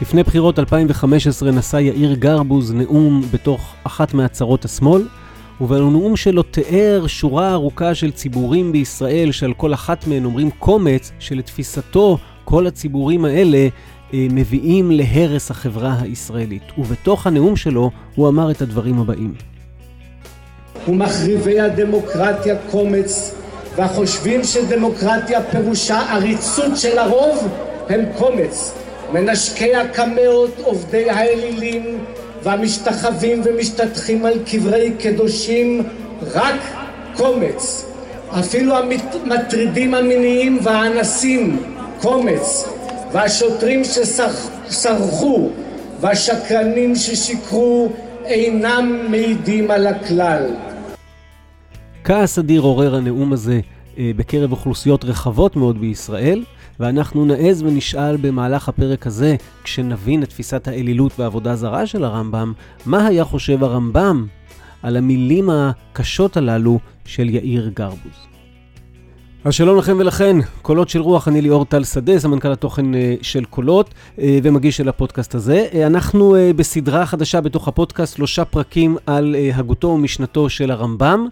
לפני בחירות 2015 נשא יאיר גרבוז נאום בתוך אחת מעצרות השמאל, ובנאום שלו תיאר שורה ארוכה של ציבורים בישראל שעל כל אחת מהן אומרים קומץ שלתפיסתו כל הציבורים האלה אה, מביאים להרס החברה הישראלית. ובתוך הנאום שלו הוא אמר את הדברים הבאים. ומחריבי הדמוקרטיה קומץ, והחושבים שדמוקרטיה פירושה עריצות של הרוב, הם קומץ. מנשקי הקמאות, עובדי האלילים, והמשתחווים ומשתטחים על קברי קדושים, רק קומץ. אפילו המטרידים המיניים והאנסים, קומץ. והשוטרים שסרחו והשקרנים ששיקרו אינם מעידים על הכלל. כעס אדיר עורר הנאום הזה אה, בקרב אוכלוסיות רחבות מאוד בישראל, ואנחנו נעז ונשאל במהלך הפרק הזה, כשנבין את תפיסת האלילות והעבודה זרה של הרמב"ם, מה היה חושב הרמב"ם על המילים הקשות הללו של יאיר גרבוז. אז שלום לכם ולכן, קולות של רוח, אני ליאור טל שדה, סמנכ"ל התוכן אה, של קולות אה, ומגיש של הפודקאסט הזה. אה, אנחנו בסדרה חדשה בתוך הפודקאסט, שלושה פרקים על הגותו ומשנתו של הרמב"ם.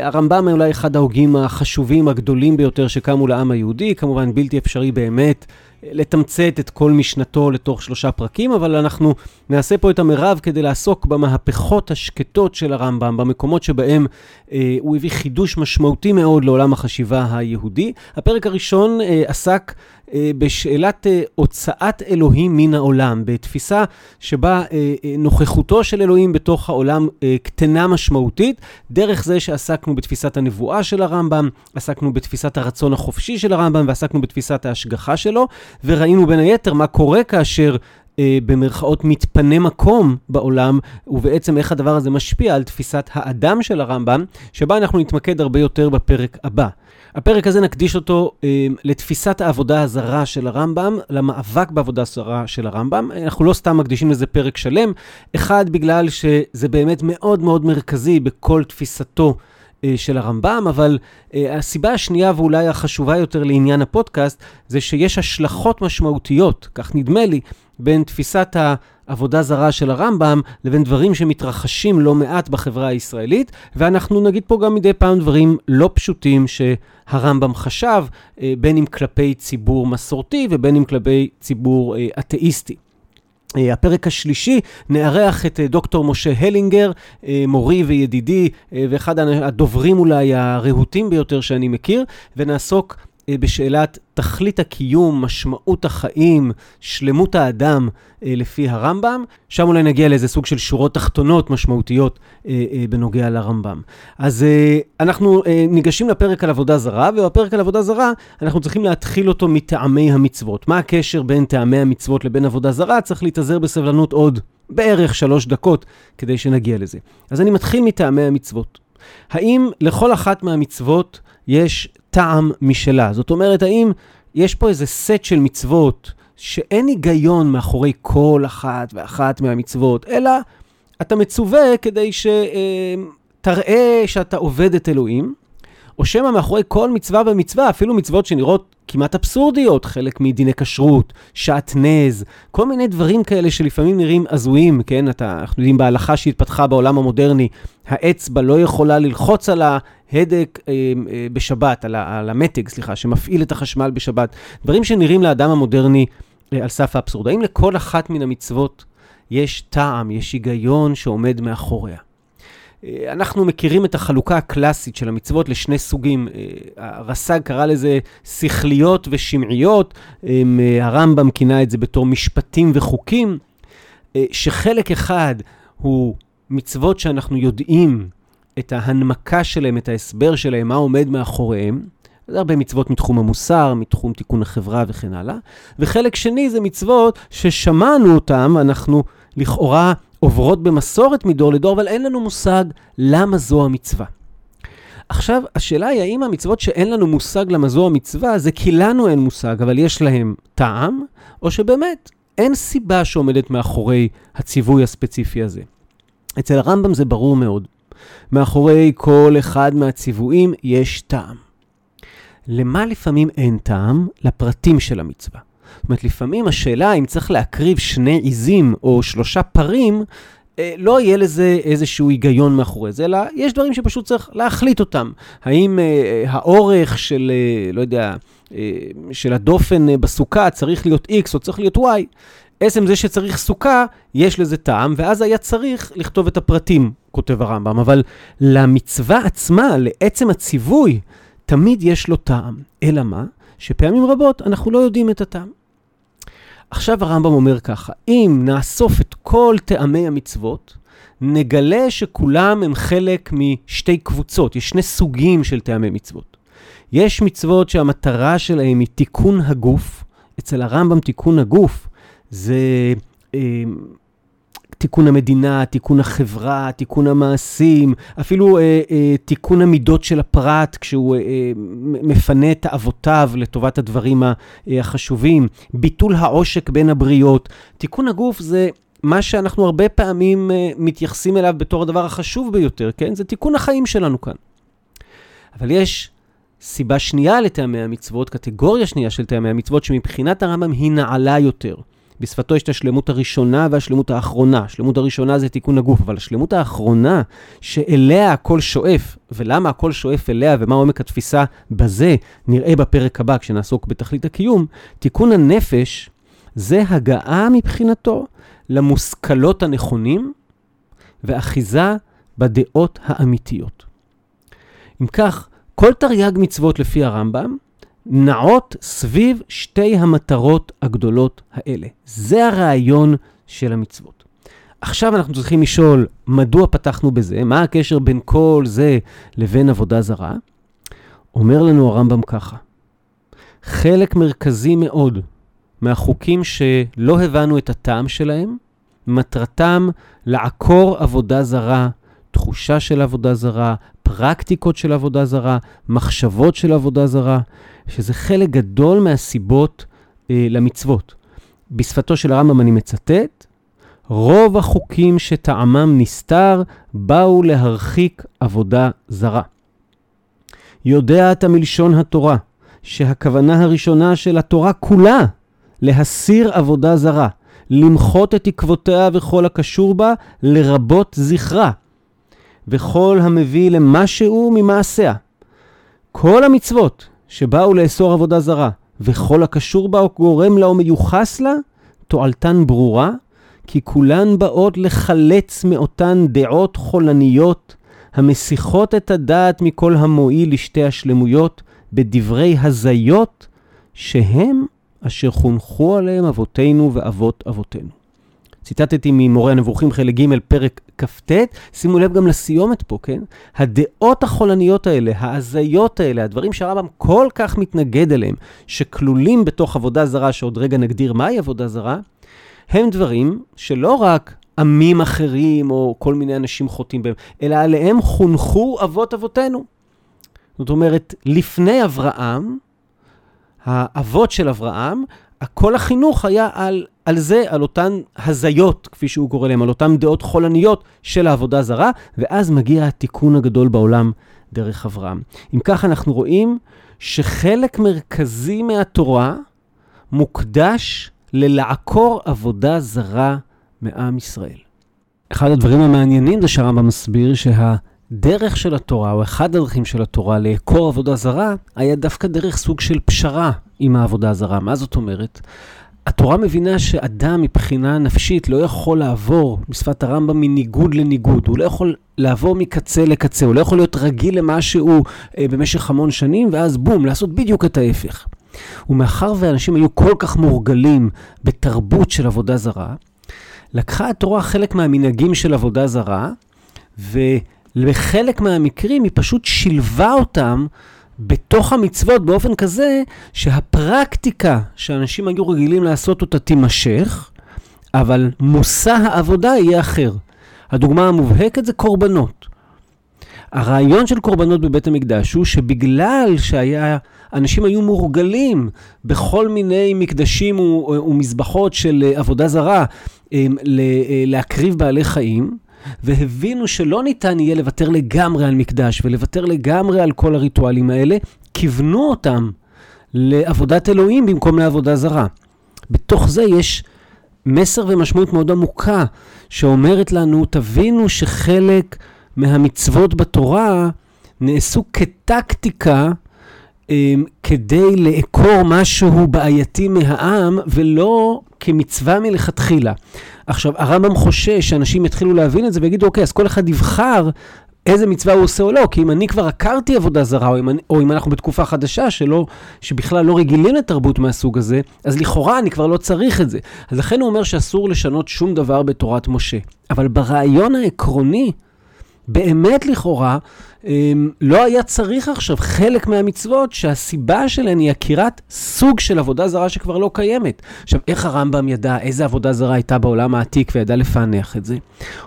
הרמב"ם אולי אחד ההוגים החשובים, הגדולים ביותר שקמו לעם היהודי, כמובן בלתי אפשרי באמת לתמצת את כל משנתו לתוך שלושה פרקים, אבל אנחנו נעשה פה את המרב כדי לעסוק במהפכות השקטות של הרמב"ם, במקומות שבהם אה, הוא הביא חידוש משמעותי מאוד לעולם החשיבה היהודי. הפרק הראשון אה, עסק בשאלת אה, הוצאת אלוהים מן העולם, בתפיסה שבה אה, נוכחותו של אלוהים בתוך העולם קטנה משמעותית, דרך זה שעסקנו בתפיסת הנבואה של הרמב"ם, עסקנו בתפיסת הרצון החופשי של הרמב"ם ועסקנו בתפיסת ההשגחה שלו, וראינו בין היתר מה קורה כאשר אה, במרכאות מתפנה מקום בעולם, ובעצם איך הדבר הזה משפיע על תפיסת האדם של הרמב"ם, שבה אנחנו נתמקד הרבה יותר בפרק הבא. הפרק הזה נקדיש אותו אה, לתפיסת העבודה הזרה של הרמב"ם, למאבק בעבודה הזרה של הרמב"ם. אנחנו לא סתם מקדישים לזה פרק שלם, אחד, בגלל שזה באמת מאוד מאוד מרכזי בכל תפיסתו. אה, של הרמב"ם, אבל אה, הסיבה השנייה ואולי החשובה יותר לעניין הפודקאסט, זה שיש השלכות משמעותיות, כך נדמה לי, בין תפיסת העבודה זרה של הרמב"ם לבין דברים שמתרחשים לא מעט בחברה הישראלית, ואנחנו נגיד פה גם מדי פעם דברים לא פשוטים שהרמב"ם חשב, אה, בין אם כלפי ציבור מסורתי ובין אם כלפי ציבור אה, אתאיסטי. אה, הפרק השלישי, נארח את דוקטור משה הלינגר, מורי וידידי, ואחד הדוברים אולי הרהוטים ביותר שאני מכיר, ונעסוק בשאלת תכלית הקיום, משמעות החיים, שלמות האדם אה, לפי הרמב"ם. שם אולי נגיע לאיזה סוג של שורות תחתונות משמעותיות אה, בנוגע לרמב"ם. אז אנחנו ניגשים לפרק על עבודה זרה, ובפרק על עבודה זרה אנחנו צריכים להתחיל אותו מטעמי המצוות. מה הקשר בין טעמי המצוות לבין עבודה זרה? צריך להתאזר בסבלנות עוד בערך שלוש דקות כדי שנגיע לזה. אז אני מתחיל מטעמי המצוות. האם לכל אחת מהמצוות יש טעם משלה. זאת אומרת, האם יש פה איזה סט של מצוות שאין היגיון מאחורי כל אחת ואחת מהמצוות, אלא אתה מצווה כדי שתראה שאתה עובד את אלוהים, או שמא מאחורי כל מצווה ומצווה, אפילו מצוות שנראות כמעט אבסורדיות, חלק מדיני כשרות, שעטנז, כל מיני דברים כאלה שלפעמים נראים הזויים, כן? אתה, אנחנו יודעים בהלכה שהתפתחה בעולם המודרני, האצבע לא יכולה ללחוץ על ההדק אה, אה, בשבת, על, המתג, סליחה, שמפעיל את החשמל בשבת. דברים שנראים לאדם המודרני אה, על סף האבסורד. האם לכל אחת מן המצוות יש טעם, יש היגיון שעומד מאחוריה? אנחנו מכירים את החלוקה הקלאסית של המצוות לשני סוגים. הרס"ג קרא לזה שכליות ושמעיות, הרמב"ם כינה את זה בתור משפטים וחוקים, שחלק אחד הוא מצוות שאנחנו יודעים את ההנמקה שלהם, את ההסבר שלהם, מה עומד מאחוריהם. זה הרבה מצוות מתחום המוסר, מתחום תיקון החברה וכן הלאה. וחלק שני זה מצוות ששמענו אותם, אנחנו לכאורה עוברות במסורת מדור לדור, אבל אין לנו מושג למה זו המצווה. עכשיו, השאלה היא האם המצוות שאין לנו מושג למה זו המצווה, זה כי לנו אין מושג, אבל יש להם טעם, או שבאמת אין סיבה שעומדת מאחורי הציווי הספציפי הזה. אצל הרמב"ם זה ברור מאוד. מאחורי כל אחד מהציוויים יש טעם. למה לפעמים אין טעם? לפרטים של המצווה. זאת אומרת, לפעמים השאלה אם צריך להקריב שני עיזים או שלושה פרים, אה, לא יהיה לזה איזשהו היגיון מאחורי זה, אלא יש דברים שפשוט צריך להחליט אותם. האם אה, האורך של, אה, לא יודע, אה, של הדופן אה, בסוכה צריך להיות X או צריך להיות Y? עצם זה שצריך סוכה, יש לזה טעם, ואז היה צריך לכתוב את הפרטים, כותב הרמב"ם. אבל למצווה עצמה, לעצם הציווי, תמיד יש לו טעם. אלא מה? שפעמים רבות אנחנו לא יודעים את הטעם. עכשיו הרמב"ם אומר ככה, אם נאסוף את כל טעמי המצוות, נגלה שכולם הם חלק משתי קבוצות, יש שני סוגים של טעמי מצוות. יש מצוות שהמטרה שלהם היא תיקון הגוף, אצל הרמב"ם תיקון הגוף זה אה, תיקון המדינה, תיקון החברה, תיקון המעשים, אפילו אה, אה, תיקון המידות של הפרט כשהוא אה, אה, מפנה את אבותיו לטובת הדברים אה, החשובים, ביטול העושק בין הבריות. תיקון הגוף זה מה שאנחנו הרבה פעמים אה, מתייחסים אליו בתור הדבר החשוב ביותר, כן? זה תיקון החיים שלנו כאן. אבל יש סיבה שנייה לטעמי המצוות, קטגוריה שנייה של טעמי המצוות, שמבחינת הרמב"ם היא נעלה יותר. בשפתו יש את השלמות הראשונה והשלמות האחרונה. השלמות הראשונה זה תיקון הגוף, אבל השלמות האחרונה, שאליה הכל שואף, ולמה הכל שואף אליה ומה עומק התפיסה בזה, נראה בפרק הבא כשנעסוק בתכלית הקיום, תיקון הנפש זה הגעה מבחינתו למושכלות הנכונים ואחיזה בדעות האמיתיות. אם כך, כל תרי"ג מצוות לפי הרמב"ם נעות סביב שתי המטרות הגדולות האלה. זה הרעיון של המצוות. עכשיו אנחנו צריכים לשאול, מדוע פתחנו בזה? מה הקשר בין כל זה לבין עבודה זרה? אומר לנו הרמב"ם ככה, חלק מרכזי מאוד מהחוקים שלא הבנו את הטעם שלהם, מטרתם לעקור עבודה זרה, תחושה של עבודה זרה, פרקטיקות של עבודה זרה, מחשבות של עבודה זרה, שזה חלק גדול מהסיבות אה, למצוות. בשפתו של הרמב"ם אני מצטט, רוב החוקים שטעמם נסתר באו להרחיק עבודה זרה. יודע אתה מלשון התורה, שהכוונה הראשונה של התורה כולה להסיר עבודה זרה, למחות את עקבותיה וכל הקשור בה, לרבות זכרה, וכל המביא למשהו ממעשיה. כל המצוות שבאו לאסור עבודה זרה, וכל הקשור בה או גורם לה או מיוחס לה, תועלתן ברורה, כי כולן באות לחלץ מאותן דעות חולניות, המסיחות את הדעת מכל המועיל לשתי השלמויות, בדברי הזיות, שהם אשר חונכו עליהם אבותינו ואבות אבותינו. ציטטתי ממורה הנבוכים חלק ג' פרק כ"ט, שימו לב גם לסיומת פה, כן? הדעות החולניות האלה, ההזיות האלה, הדברים שהרמב"ם כל כך מתנגד אליהם, שכלולים בתוך עבודה זרה, שעוד רגע נגדיר מהי עבודה זרה, הם דברים שלא רק עמים אחרים או כל מיני אנשים חוטאים בהם, אלא עליהם חונכו אבות אבותינו. זאת אומרת, לפני אברהם, האבות של אברהם, כל החינוך היה על, על זה, על אותן הזיות, כפי שהוא קורא להם, על אותן דעות חולניות של העבודה זרה, ואז מגיע התיקון הגדול בעולם דרך אברהם. אם כך, אנחנו רואים שחלק מרכזי מהתורה מוקדש ללעקור עבודה זרה מעם ישראל. אחד הדברים המעניינים זה שהרמב"ם מסביר שה... דרך של התורה, או אחד הדרכים של התורה לעקור עבודה זרה, היה דווקא דרך סוג של פשרה עם העבודה הזרה. מה זאת אומרת? התורה מבינה שאדם מבחינה נפשית לא יכול לעבור, בשפת הרמב"ם, מניגוד לניגוד. הוא לא יכול לעבור מקצה לקצה, הוא לא יכול להיות רגיל למשהו אה, במשך המון שנים, ואז בום, לעשות בדיוק את ההפך. ומאחר ואנשים היו כל כך מורגלים בתרבות של עבודה זרה, לקחה התורה חלק מהמנהגים של עבודה זרה, ולחלק מהמקרים היא פשוט שילבה אותם בתוך המצוות באופן כזה שהפרקטיקה שאנשים היו רגילים לעשות אותה תימשך, אבל מושא העבודה יהיה אחר. הדוגמה המובהקת זה קורבנות. הרעיון של קורבנות בבית המקדש הוא שבגלל שאנשים היו מורגלים בכל מיני מקדשים ומזבחות של עבודה זרה להקריב בעלי חיים, והבינו שלא ניתן יהיה לוותר לגמרי על מקדש ולוותר לגמרי על כל הריטואלים האלה, כיוונו אותם לעבודת אלוהים במקום לעבודה זרה. בתוך זה יש מסר ומשמעות מאוד עמוקה, שאומרת לנו, תבינו שחלק מהמצוות בתורה נעשו כטקטיקה um, כדי לעקור משהו בעייתי מהעם, ולא כמצווה מלכתחילה. עכשיו, הרמב"ם חושש שאנשים יתחילו להבין את זה ויגידו, אוקיי, אז כל אחד יבחר איזה מצווה הוא עושה או לא, כי אם אני כבר עקרתי עבודה זרה, או אם, אני, או אם אנחנו בתקופה חדשה שלא, שבכלל לא רגילים לתרבות מהסוג הזה, אז לכאורה אני כבר לא צריך את זה. אז לכן הוא אומר שאסור לשנות שום דבר בתורת משה. אבל ברעיון העקרוני, באמת לכאורה, אמ, לא היה צריך עכשיו חלק מהמצוות שהסיבה שלהן היא עקירת סוג של עבודה זרה שכבר לא קיימת. עכשיו, איך הרמב"ם ידע איזה עבודה זרה הייתה בעולם העתיק וידע לפענח את זה?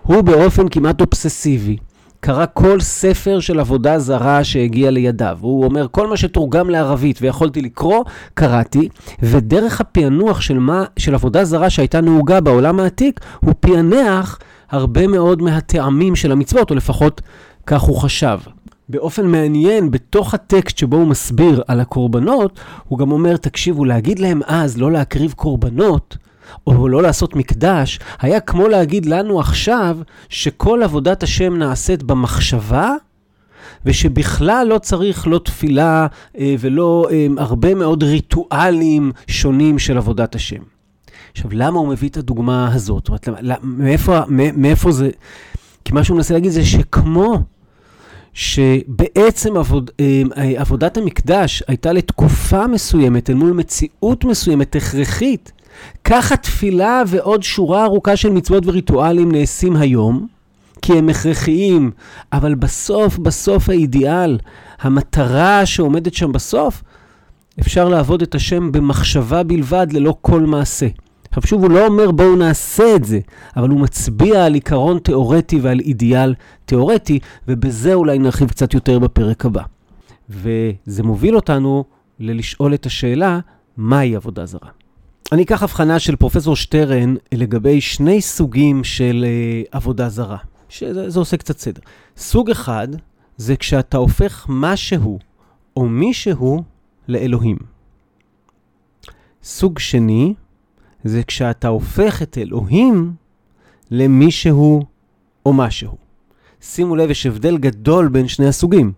הוא באופן כמעט אובססיבי. קרא כל ספר של עבודה זרה שהגיע לידיו. הוא אומר, כל מה שתורגם לערבית ויכולתי לקרוא, קראתי, ודרך הפענוח של, מה, של עבודה זרה שהייתה נהוגה בעולם העתיק, הוא פענח הרבה מאוד מהטעמים של המצוות, או לפחות כך הוא חשב. באופן מעניין, בתוך הטקסט שבו הוא מסביר על הקורבנות, הוא גם אומר, תקשיבו, להגיד להם אז לא להקריב קורבנות, או לא לעשות מקדש, היה כמו להגיד לנו עכשיו שכל עבודת השם נעשית במחשבה, ושבכלל לא צריך לא תפילה אה, ולא אה, הרבה מאוד ריטואלים שונים של עבודת השם. עכשיו, למה הוא מביא את הדוגמה הזאת? זאת אומרת, מאיפה, מאיפה זה... כי מה שהוא מנסה להגיד זה שכמו שבעצם עבוד, אה, עבודת המקדש הייתה לתקופה מסוימת, אל מול מציאות מסוימת, הכרחית, כך התפילה ועוד שורה ארוכה של מצוות וריטואלים נעשים היום, כי הם הכרחיים, אבל בסוף, בסוף האידיאל, המטרה שעומדת שם בסוף, אפשר לעבוד את השם במחשבה בלבד, ללא כל מעשה. עכשיו שוב, הוא לא אומר בואו נעשה את זה, אבל הוא מצביע על עיקרון תיאורטי ועל אידיאל תיאורטי, ובזה אולי נרחיב קצת יותר בפרק הבא. וזה מוביל אותנו ללשאול את השאלה, מהי עבודה זרה? אני אקח הבחנה של פרופסור שטרן לגבי שני סוגים של uh, עבודה זרה, שזה עושה קצת סדר. סוג אחד זה כשאתה הופך משהו או מישהו לאלוהים. סוג שני זה כשאתה הופך את אלוהים למישהו או משהו. שימו לב, יש הבדל גדול בין שני הסוגים.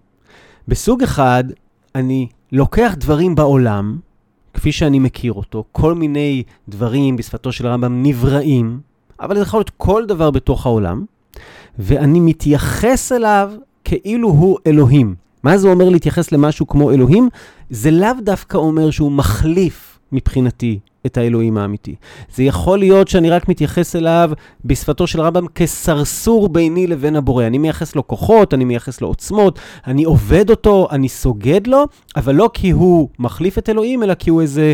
בסוג אחד, אני לוקח דברים בעולם, כפי שאני מכיר אותו, כל מיני דברים בשפתו של הרמב"ם נבראים, אבל זה יכול להיות כל דבר בתוך העולם, ואני מתייחס אליו כאילו הוא אלוהים. מה זה אומר להתייחס למשהו כמו אלוהים? זה לאו דווקא אומר שהוא מחליף מבחינתי את האלוהים האמיתי. זה יכול להיות שאני רק מתייחס אליו בשפתו של רמב"ם כסרסור ביני לבין הבורא. אני מייחס לו כוחות, אני מייחס לו עוצמות, אני עובד אותו, אני סוגד לו, אבל לא כי הוא מחליף את אלוהים, אלא כי הוא איזה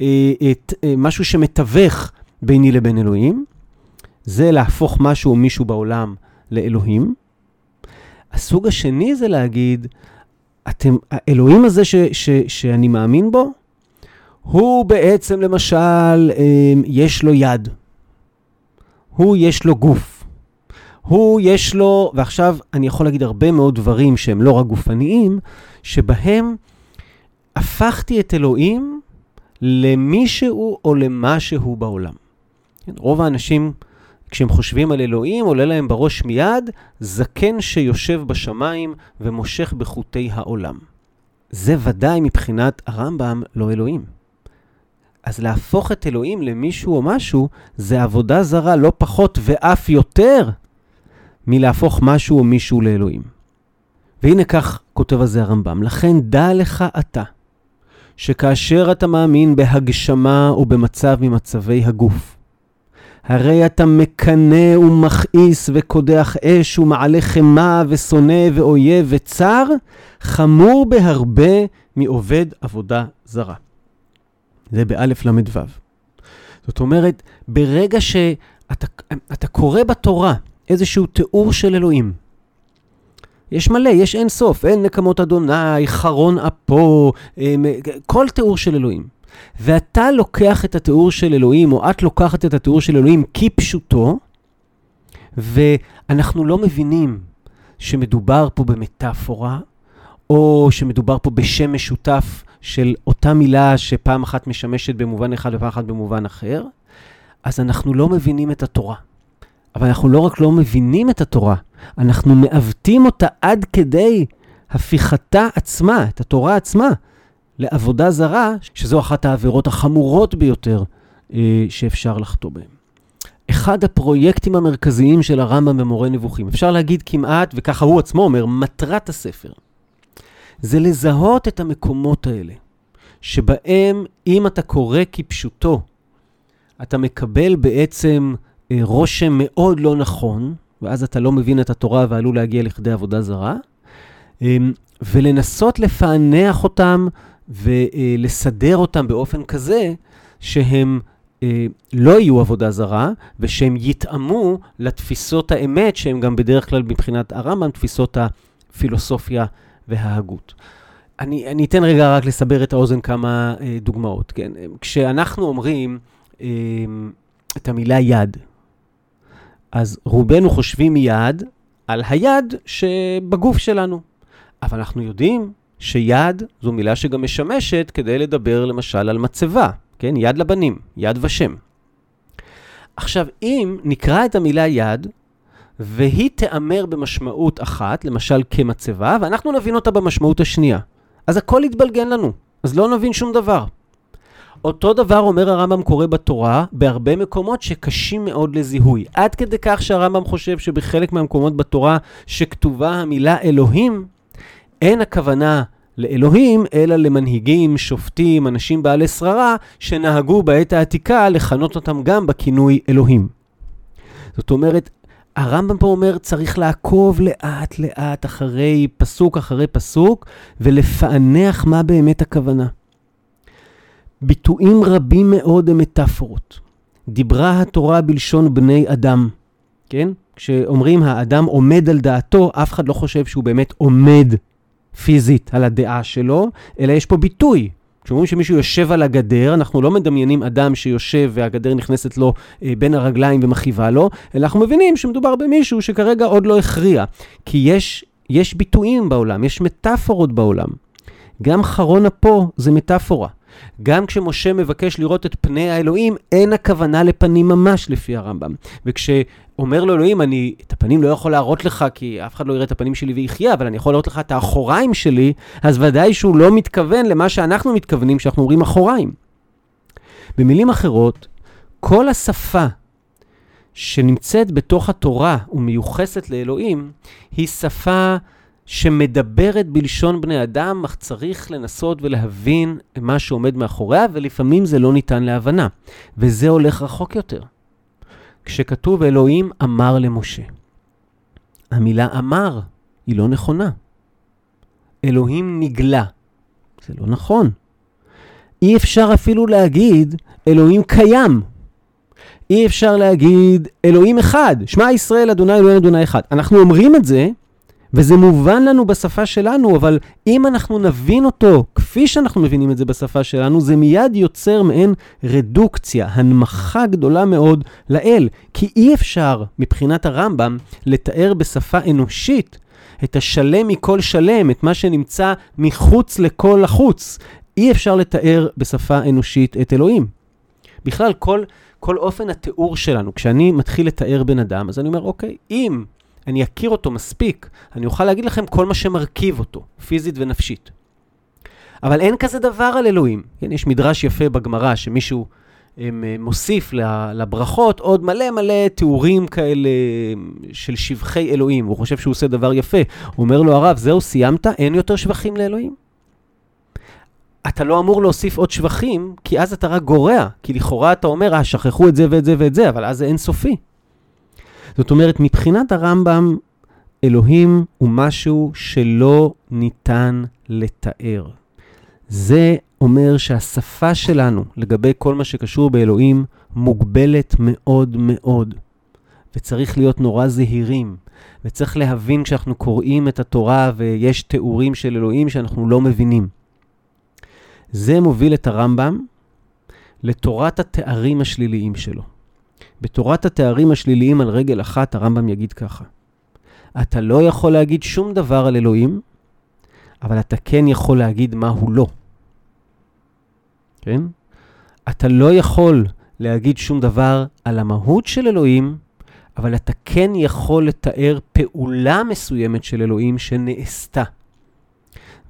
אה, את, אה, משהו שמתווך ביני לבין אלוהים. זה להפוך משהו או מישהו בעולם לאלוהים. הסוג השני זה להגיד, אתם, האלוהים הזה ש, ש, שאני מאמין בו, הוא בעצם למשל, אמ, יש לו יד. הוא יש לו גוף. הוא יש לו, ועכשיו אני יכול להגיד הרבה מאוד דברים שהם לא רק גופניים, שבהם הפכתי את אלוהים למישהו או למשהו בעולם. כן, רוב האנשים, כשהם חושבים על אלוהים, עולה להם בראש מיד זקן שיושב בשמיים ומושך בחוטי העולם. זה ודאי מבחינת הרמב"ם לא אלוהים. אז להפוך את אלוהים למישהו או משהו, זה עבודה זרה לא פחות ואף יותר מלהפוך משהו או מישהו לאלוהים. והנה כך כותב על זה הרמב"ם, לכן דע לך אתה, שכאשר אתה מאמין בהגשמה או במצב ממצבי הגוף, הרי אתה מקנא ומכעיס וקודח אש ומעלה חמה ושונא ואויב וצר, חמור בהרבה מעובד עבודה זרה. זה באלף ל"ו. זאת אומרת, ברגע שאתה קורא בתורה איזשהו תיאור של אלוהים, יש מלא, יש אין סוף, אין נקמות אדוני, חרון אפו, אמ, כל תיאור של אלוהים. ואתה לוקח את התיאור של אלוהים, או את לוקחת את התיאור של אלוהים כפשוטו, ואנחנו לא מבינים שמדובר פה במטאפורה, או שמדובר פה בשם משותף של אותה מילה שפעם אחת משמשת במובן אחד ופעם אחת במובן אחר, אז אנחנו לא מבינים את התורה. אבל אנחנו לא רק לא מבינים את התורה, אנחנו מעוותים אותה עד כדי הפיכתה עצמה, את התורה עצמה, לעבודה זרה, שזו אחת העבירות החמורות ביותר אה, שאפשר לחטוא בהן. אחד הפרויקטים המרכזיים של הרמב"ם במורה נבוכים, אפשר להגיד כמעט, וככה הוא עצמו אומר, מטרת הספר, זה לזהות את המקומות האלה, שבהם אם אתה קורא כפשוטו, אתה מקבל בעצם אה, רושם מאוד לא נכון, ואז אתה לא מבין את התורה ועלול להגיע לכדי עבודה זרה, אה, ולנסות לפענח אותם ולסדר אותם באופן כזה שהם אה, לא יהיו עבודה זרה, ושהם יתאמו לתפיסות האמת, שהן גם בדרך כלל מבחינת הרמב"ם, תפיסות הפילוסופיה וההגות. אני, אני אתן רגע רק לסבר את האוזן כמה אה, דוגמאות, כן? כשאנחנו אומרים אה, את המילה יד, אז רובנו חושבים מיד על היד שבגוף שלנו. אבל אנחנו יודעים שיד זו מילה שגם משמשת כדי לדבר למשל על מצבה, כן? יד לבנים, יד ושם. עכשיו, אם נקרא את המילה יד, והיא תיאמר במשמעות אחת, למשל כמצבה, ואנחנו נבין אותה במשמעות השנייה, אז הכל יתבלגן לנו, אז לא נבין שום דבר. אותו דבר אומר הרמב"ם קורה בתורה בהרבה מקומות שקשים מאוד לזיהוי. עד כדי כך שהרמב"ם חושב שבחלק מהמקומות בתורה שכתובה המילה אלוהים, אין הכוונה לאלוהים, אלא למנהיגים, שופטים, אנשים בעלי שררה, שנהגו בעת העתיקה לכנות אותם גם בכינוי אלוהים. זאת אומרת, הרמב"ם פה אומר, צריך לעקוב לאט-לאט אחרי פסוק אחרי פסוק, ולפענח מה באמת הכוונה. ביטויים רבים מאוד הם מטאפורות. דיברה התורה בלשון בני אדם, כן? כשאומרים האדם עומד על דעתו, אף אחד לא חושב שהוא באמת עומד פיזית על הדעה שלו, אלא יש פה ביטוי. כשאומרים שמישהו יושב על הגדר, אנחנו לא מדמיינים אדם שיושב והגדר נכנסת לו אה, בין הרגליים ומכאיבה לו, אלא אנחנו מבינים שמדובר במישהו שכרגע עוד לא הכריע. כי יש, יש ביטויים בעולם, יש מטאפורות בעולם. גם חרון אפו זה מטאפורה. גם כשמשה מבקש לראות את פני האלוהים, אין הכוונה לפנים ממש לפי הרמב"ם. וכשאומר לו אלוהים, אני את הפנים לא יכול להראות לך, כי אף אחד לא יראה את הפנים שלי ויחיה, אבל אני יכול להראות לך את האחוריים שלי, אז ודאי שהוא לא מתכוון למה שאנחנו מתכוונים כשאנחנו אומרים אחוריים. במילים אחרות, כל השפה שנמצאת בתוך התורה ומיוחסת לאלוהים, היא שפה שמדברת בלשון בני אדם, אך צריך לנסות ולהבין מה שעומד מאחוריה, ולפעמים זה לא ניתן להבנה. וזה הולך רחוק יותר. כשכתוב אלוהים אמר למשה, המילה אמר היא לא נכונה. אלוהים נגלה. זה לא נכון. אי אפשר אפילו להגיד אלוהים קיים. אי אפשר להגיד אלוהים אחד, שמע ישראל אדוני אלוהים אדוני אחד. אנחנו אומרים את זה וזה מובן לנו בשפה שלנו, אבל אם אנחנו נבין אותו כפי שאנחנו מבינים את זה בשפה שלנו, זה מיד יוצר מעין רדוקציה, הנמכה גדולה מאוד לאל. כי אי אפשר, מבחינת הרמב"ם, לתאר בשפה אנושית את השלם מכל שלם, את מה שנמצא מחוץ לכל החוץ. אי אפשר לתאר בשפה אנושית את אלוהים. בכלל, כל, כל אופן התיאור שלנו, כשאני מתחיל לתאר בן אדם, אז אני אומר, אוקיי, אם אני אכיר אותו מספיק, אני אוכל להגיד לכם כל מה שמרכיב אותו, פיזית ונפשית. אבל אין כזה דבר על אלוהים. כן, יש מדרש יפה בגמרא שמישהו הם, אה, מוסיף לברכות עוד מלא מלא תיאורים כאלה של שבחי אלוהים. הוא חושב שהוא עושה דבר יפה. הוא אומר לו, הרב, זהו, סיימת? אין יותר שבחים לאלוהים? אתה לא אמור להוסיף עוד שבחים, כי אז אתה רק גורע. כי לכאורה אתה אומר, אה, שכחו את זה ואת זה ואת זה, אבל אז זה אינסופי. זאת אומרת, מבחינת הרמב"ם, אלוהים הוא משהו שלא ניתן לתאר. זה אומר שהשפה שלנו לגבי כל מה שקשור באלוהים מוגבלת מאוד מאוד, וצריך להיות נורא זהירים, וצריך להבין כשאנחנו קוראים את התורה ויש תיאורים של אלוהים שאנחנו לא מבינים. זה מוביל את הרמב"ם לתורת התארים השליליים שלו. בתורת התארים השליליים על רגל אחת, הרמב"ם יגיד ככה: אתה לא יכול להגיד שום דבר על אלוהים, אבל אתה כן יכול להגיד מה הוא לא. כן? אתה לא יכול להגיד שום דבר על המהות של אלוהים, אבל אתה כן יכול לתאר פעולה מסוימת של אלוהים שנעשתה.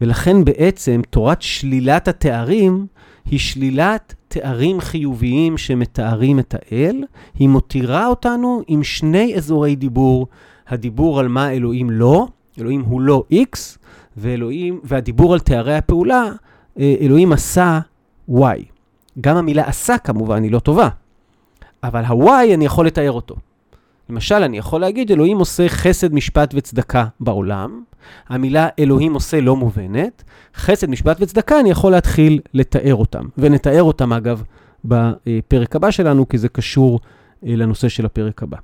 ולכן בעצם תורת שלילת התארים היא שלילת תארים חיוביים שמתארים את האל, היא מותירה אותנו עם שני אזורי דיבור, הדיבור על מה אלוהים לא, אלוהים הוא לא X, ואלוהים, והדיבור על תארי הפעולה, אה, אלוהים עשה Y. גם המילה עשה כמובן היא לא טובה, אבל ה-Y אני יכול לתאר אותו. למשל, אני יכול להגיד, אלוהים עושה חסד, משפט וצדקה בעולם. המילה אלוהים עושה לא מובנת. חסד, משפט וצדקה, אני יכול להתחיל לתאר אותם. ונתאר אותם, אגב, בפרק הבא שלנו, כי זה קשור אה, לנושא של הפרק הבא.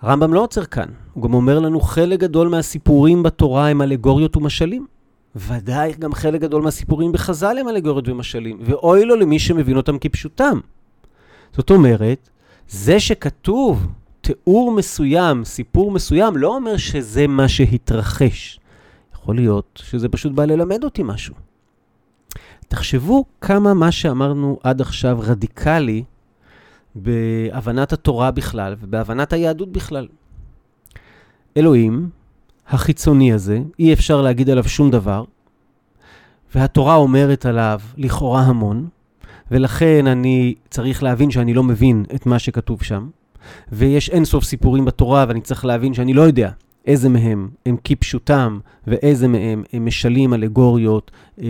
הרמב"ם לא עוצר כאן, הוא גם אומר לנו חלק גדול מהסיפורים בתורה הם אלגוריות ומשלים. ודאי גם חלק גדול מהסיפורים בחז"ל הם אלגוריות ומשלים, ואוי לו למי שמבין אותם כפשוטם. זאת אומרת, זה שכתוב תיאור מסוים, סיפור מסוים, לא אומר שזה מה שהתרחש. יכול להיות שזה פשוט בא ללמד אותי משהו. תחשבו כמה מה שאמרנו עד עכשיו רדיקלי בהבנת התורה בכלל ובהבנת היהדות בכלל. אלוהים, החיצוני הזה, אי אפשר להגיד עליו שום דבר, והתורה אומרת עליו לכאורה המון, ולכן אני צריך להבין שאני לא מבין את מה שכתוב שם. ויש אינסוף סיפורים בתורה, ואני צריך להבין שאני לא יודע איזה מהם הם כפשוטם, ואיזה מהם הם משלים אלגוריות, אה,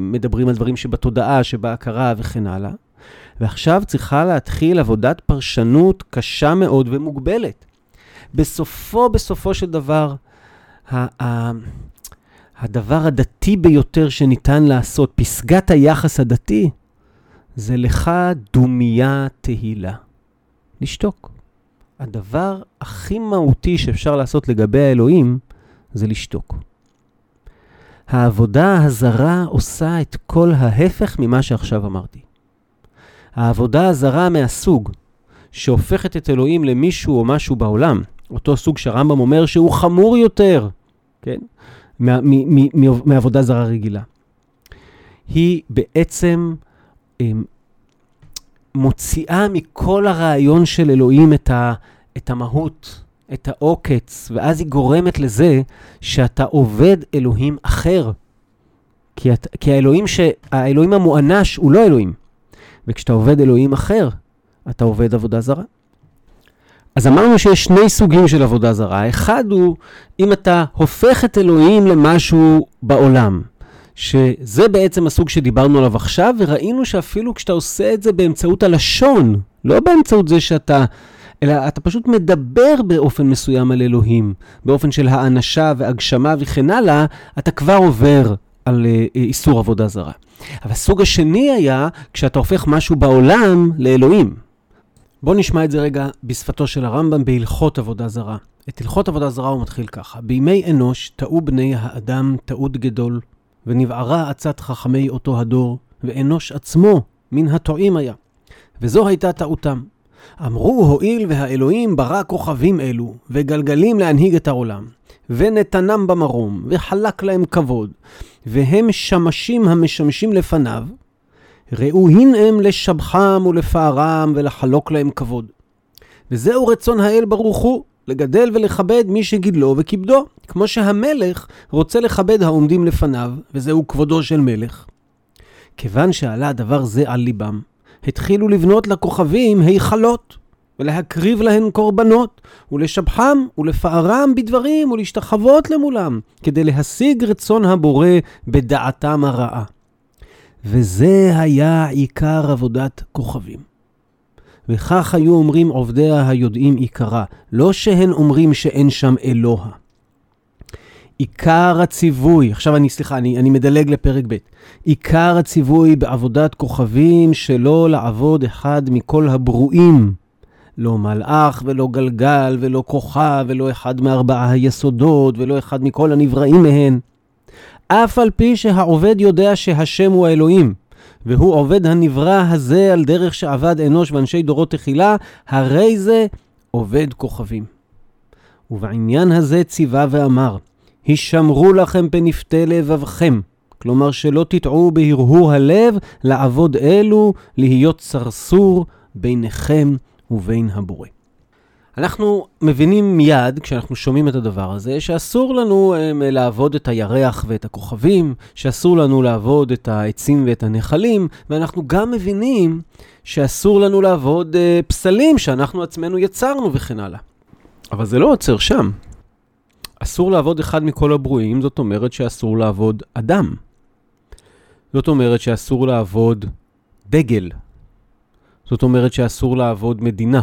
מדברים על דברים שבתודעה, שבהכרה וכן הלאה. ועכשיו צריכה להתחיל עבודת פרשנות קשה מאוד ומוגבלת. בסופו, בסופו של דבר, ה- ה- הדבר הדתי ביותר שניתן לעשות, פסגת היחס הדתי, זה לך דומיה תהילה. לשתוק. הדבר הכי מהותי שאפשר לעשות לגבי האלוהים זה לשתוק. העבודה הזרה עושה את כל ההפך ממה שעכשיו אמרתי. העבודה הזרה מהסוג שהופכת את אלוהים למישהו או משהו בעולם, אותו סוג שהרמב"ם אומר שהוא חמור יותר, כן? מעבודה זרה רגילה. היא בעצם אמ, מוציאה מכל הרעיון של אלוהים את, ה, את המהות, את העוקץ, ואז היא גורמת לזה שאתה עובד אלוהים אחר. כי, את, כי האלוהים, ש, האלוהים המואנש הוא לא אלוהים. וכשאתה עובד אלוהים אחר, אתה עובד עבודה זרה. אז אמרנו שיש שני סוגים של עבודה זרה. האחד הוא אם אתה הופך את אלוהים למשהו בעולם. שזה בעצם הסוג שדיברנו עליו עכשיו, וראינו שאפילו כשאתה עושה את זה באמצעות הלשון, לא באמצעות זה שאתה, אלא אתה פשוט מדבר באופן מסוים על אלוהים, באופן של האנשה והגשמה וכן הלאה, אתה כבר עובר על uh, איסור עבודה זרה. אבל הסוג השני היה כשאתה הופך משהו בעולם לאלוהים. בואו נשמע את זה רגע בשפתו של הרמב"ם בהלכות עבודה זרה. את הלכות עבודה זרה הוא מתחיל ככה: בימי אנוש טעו בני האדם טעות גדול, ונבערה עצת חכמי אותו הדור, ואנוש עצמו מן הטועים היה. וזו הייתה טעותם. אמרו הואיל והאלוהים ברא כוכבים אלו, וגלגלים להנהיג את העולם, ונתנם במרום, וחלק להם כבוד, והם שמשים המשמשים לפניו, ראוהין הם לשבחם ולפארם ולחלוק להם כבוד. וזהו רצון האל ברוך הוא, לגדל ולכבד מי שגידלו וכיבדו, כמו שהמלך רוצה לכבד העומדים לפניו, וזהו כבודו של מלך. כיוון שעלה הדבר זה על ליבם, התחילו לבנות לכוכבים היכלות, ולהקריב להן קורבנות, ולשבחם ולפארם בדברים, ולהשתחוות למולם, כדי להשיג רצון הבורא בדעתם הרעה. וזה היה עיקר עבודת כוכבים. וכך היו אומרים עובדיה היודעים עיקרה, לא שהן אומרים שאין שם אלוה. עיקר הציווי, עכשיו אני, סליחה, אני, אני מדלג לפרק ב', עיקר הציווי בעבודת כוכבים שלא לעבוד אחד מכל הברואים. לא מלאך ולא גלגל ולא כוכב ולא אחד מארבעה היסודות ולא אחד מכל הנבראים מהן. אף על פי שהעובד יודע שהשם הוא האלוהים, והוא עובד הנברא הזה על דרך שעבד אנוש ואנשי דורות תחילה, הרי זה עובד כוכבים. ובעניין הזה ציווה ואמר, הישמרו לכם פנפתי לבבכם. כלומר, שלא תטעו בהרהור הלב לעבוד אלו, להיות סרסור ביניכם ובין הבורא. אנחנו מבינים מיד, כשאנחנו שומעים את הדבר הזה, שאסור לנו um, לעבוד את הירח ואת הכוכבים, שאסור לנו לעבוד את העצים ואת הנחלים, ואנחנו גם מבינים שאסור לנו לעבוד uh, פסלים שאנחנו עצמנו יצרנו וכן הלאה. אבל זה לא עוצר שם. אסור לעבוד אחד מכל הברואים, זאת אומרת שאסור לעבוד אדם. זאת אומרת שאסור לעבוד דגל. זאת אומרת שאסור לעבוד מדינה.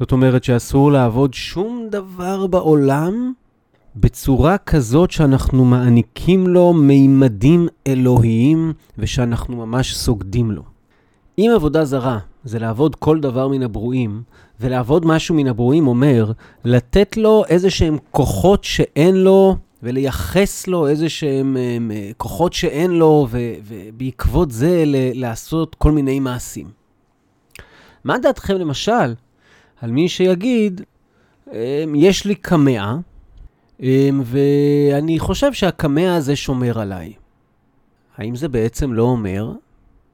זאת אומרת שאסור לעבוד שום דבר בעולם בצורה כזאת שאנחנו מעניקים לו מימדים אלוהיים ושאנחנו ממש סוגדים לו. אם עבודה זרה זה לעבוד כל דבר מן הברואים, ולעבוד משהו מן הברואים אומר לתת לו איזה שהם כוחות שאין לו, ולייחס לו איזה שהם הם, אה, כוחות שאין לו, ו, ובעקבות זה ל, לעשות כל מיני מעשים. מה דעתכם למשל על מי שיגיד, אמ, יש לי קמע, אמ, ואני חושב שהקמע הזה שומר עליי. האם זה בעצם לא אומר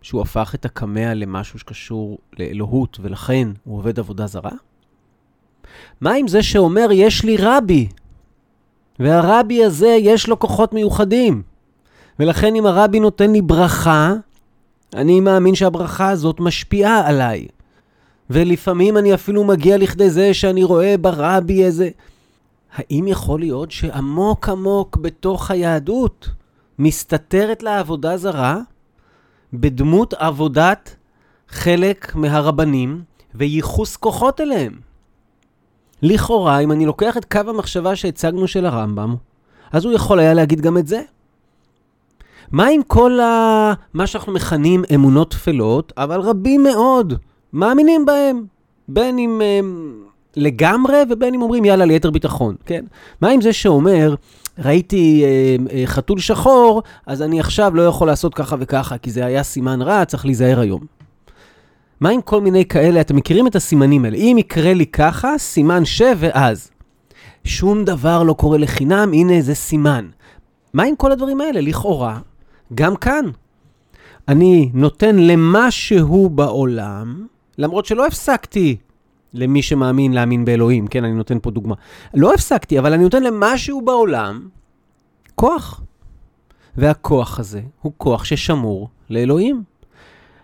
שהוא הפך את הקמע למשהו שקשור לאלוהות, ולכן הוא עובד עבודה זרה? מה עם זה שאומר, יש לי רבי, והרבי הזה יש לו כוחות מיוחדים, ולכן אם הרבי נותן לי ברכה, אני מאמין שהברכה הזאת משפיעה עליי. ולפעמים אני אפילו מגיע לכדי זה שאני רואה ברבי איזה... האם יכול להיות שעמוק עמוק בתוך היהדות מסתתרת לה עבודה זרה בדמות עבודת חלק מהרבנים וייחוס כוחות אליהם? לכאורה, אם אני לוקח את קו המחשבה שהצגנו של הרמב"ם, אז הוא יכול היה להגיד גם את זה. מה עם כל ה... מה שאנחנו מכנים אמונות טפלות, אבל רבים מאוד מאמינים בהם, בין אם הם לגמרי ובין אם אומרים יאללה ליתר ביטחון, כן? מה עם זה שאומר, ראיתי אה, אה, חתול שחור, אז אני עכשיו לא יכול לעשות ככה וככה, כי זה היה סימן רע, צריך להיזהר היום. מה עם כל מיני כאלה, אתם מכירים את הסימנים האלה, אם יקרה לי ככה, סימן ש ואז. שום דבר לא קורה לחינם, הנה זה סימן. מה עם כל הדברים האלה? לכאורה, גם כאן. אני נותן למשהו בעולם, למרות שלא הפסקתי למי שמאמין להאמין באלוהים, כן, אני נותן פה דוגמה. לא הפסקתי, אבל אני נותן למשהו בעולם כוח. והכוח הזה הוא כוח ששמור לאלוהים.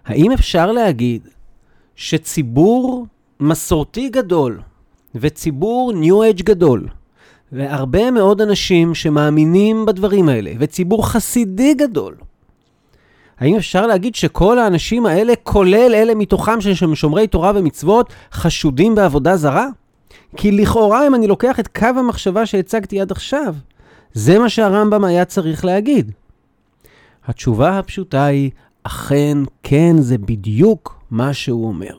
האם אפשר להגיד שציבור מסורתי גדול וציבור ניו אייג' גדול והרבה מאוד אנשים שמאמינים בדברים האלה וציבור חסידי גדול האם אפשר להגיד שכל האנשים האלה, כולל אלה מתוכם שהם שומרי תורה ומצוות, חשודים בעבודה זרה? כי לכאורה, אם אני לוקח את קו המחשבה שהצגתי עד עכשיו, זה מה שהרמב"ם היה צריך להגיד. התשובה הפשוטה היא, אכן, כן, זה בדיוק מה שהוא אומר.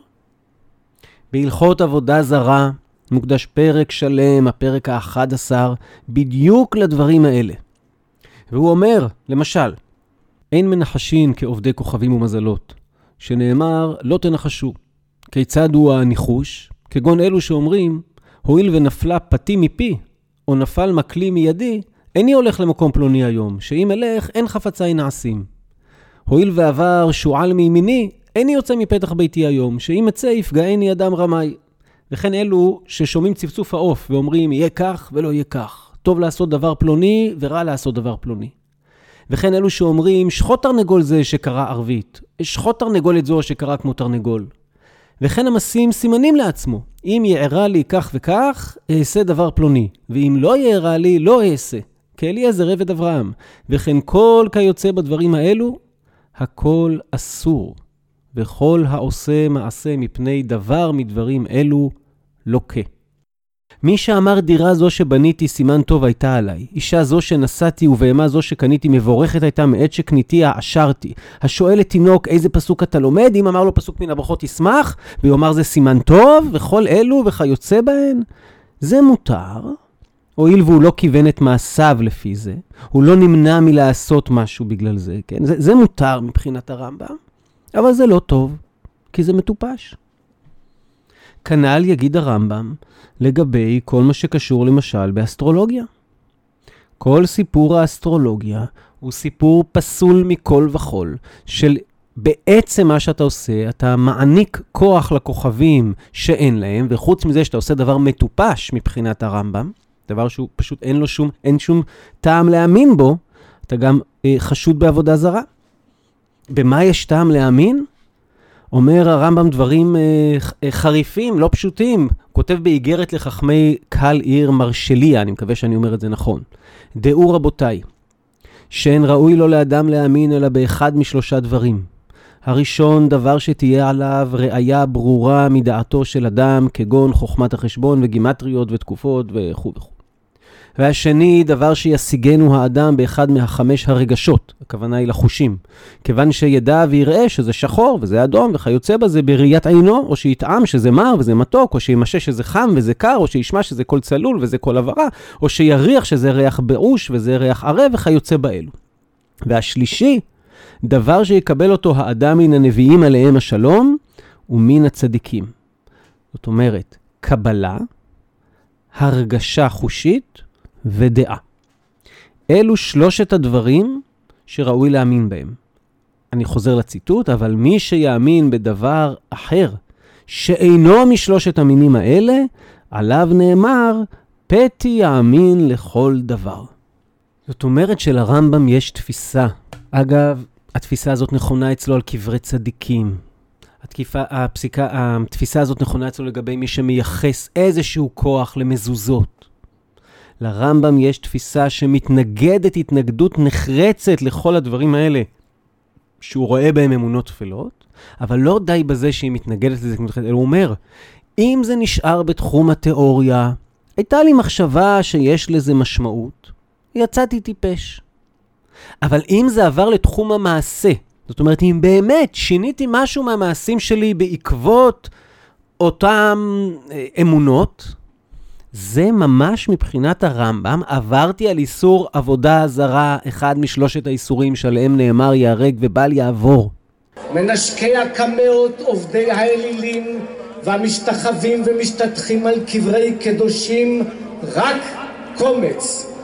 בהלכות עבודה זרה מוקדש פרק שלם, הפרק ה-11, בדיוק לדברים האלה. והוא אומר, למשל, אין מנחשין כעובדי כוכבים ומזלות, שנאמר, לא תנחשו. כיצד הוא הניחוש? כגון אלו שאומרים, הואיל ונפלה פתי מפי, או נפל מקלי מידי, איני הולך למקום פלוני היום, שאם אלך, אין חפציי נעשים. הואיל ועבר שועל מימיני, איני יוצא מפתח ביתי היום, שאם אצא יפגעני אדם רמאי. וכן אלו ששומעים צפצוף העוף ואומרים, יהיה כך ולא יהיה כך. טוב לעשות דבר פלוני ורע לעשות דבר פלוני. וכן אלו שאומרים, שחוט תרנגול זה שקרא ערבית, שחוט תרנגולת זו שקרא כמו תרנגול. וכן המשים סימנים לעצמו, אם יערה לי כך וכך, אעשה דבר פלוני, ואם לא יערה לי, לא אעשה. כאליעזר עבד אברהם. וכן כל כיוצא בדברים האלו, הכל אסור. וכל העושה מעשה מפני דבר מדברים אלו, לוקה. מי שאמר דירה זו שבניתי סימן טוב הייתה עליי, אישה זו שנשאתי ובהמה זו שקניתי מבורכת הייתה מעת שקניתיה עשרתי. השואל לתינוק איזה פסוק אתה לומד, אם אמר לו פסוק מן הברכות ישמח, ויאמר זה סימן טוב, וכל אלו וכיוצא בהן, זה מותר, הואיל והוא לא כיוון את מעשיו לפי זה, הוא לא נמנע מלעשות משהו בגלל זה, כן? זה, זה מותר מבחינת הרמב"ם, אבל זה לא טוב, כי זה מטופש. כנ"ל יגיד הרמב"ם לגבי כל מה שקשור למשל באסטרולוגיה. כל סיפור האסטרולוגיה הוא סיפור פסול מכל וכול, של בעצם מה שאתה עושה, אתה מעניק כוח לכוכבים שאין להם, וחוץ מזה שאתה עושה דבר מטופש מבחינת הרמב"ם, דבר שהוא פשוט אין לו שום, אין שום טעם להאמין בו, אתה גם אה, חשוד בעבודה זרה. במה יש טעם להאמין? אומר הרמב"ם דברים אה, אה, חריפים, לא פשוטים. כותב באיגרת לחכמי קהל עיר מרשליה, אני מקווה שאני אומר את זה נכון. דעו רבותיי, שאין ראוי לו לאדם להאמין אלא באחד משלושה דברים. הראשון, דבר שתהיה עליו ראייה ברורה מדעתו של אדם, כגון חוכמת החשבון וגימטריות ותקופות וכו' וכו'. והשני, דבר שישיגנו האדם באחד מהחמש הרגשות, הכוונה היא לחושים. כיוון שידע ויראה שזה שחור וזה אדום וכיוצא בזה בראיית עינו, או שיטעם שזה מר וזה מתוק, או שימשש שזה חם וזה קר, או שישמע שזה קול צלול וזה קול הברה, או שיריח שזה ריח באוש וזה ריח ערב וכיוצא באלו. והשלישי, דבר שיקבל אותו האדם מן הנביאים עליהם השלום, ומן הצדיקים. זאת אומרת, קבלה, הרגשה חושית ודעה. אלו שלושת הדברים שראוי להאמין בהם. אני חוזר לציטוט, אבל מי שיאמין בדבר אחר, שאינו משלושת המינים האלה, עליו נאמר, פתי יאמין לכל דבר. זאת אומרת שלרמב"ם יש תפיסה. אגב, התפיסה הזאת נכונה אצלו על קברי צדיקים. התקיפה, הפסיקה, התפיסה הזאת נכונה אצלו לגבי מי שמייחס איזשהו כוח למזוזות. לרמב"ם יש תפיסה שמתנגדת התנגדות נחרצת לכל הדברים האלה, שהוא רואה בהם אמונות טפלות, אבל לא די בזה שהיא מתנגדת לזה, אלא הוא אומר, אם זה נשאר בתחום התיאוריה, הייתה לי מחשבה שיש לזה משמעות, יצאתי טיפש. אבל אם זה עבר לתחום המעשה, זאת אומרת, אם באמת שיניתי משהו מהמעשים שלי בעקבות אותן אה, אמונות, זה ממש מבחינת הרמב"ם, עברתי על איסור עבודה זרה, אחד משלושת האיסורים שעליהם נאמר ייהרג ובל יעבור. מנשקי הקמאות, עובדי האלילים והמשתחווים ומשתטחים על קברי קדושים, רק קומץ.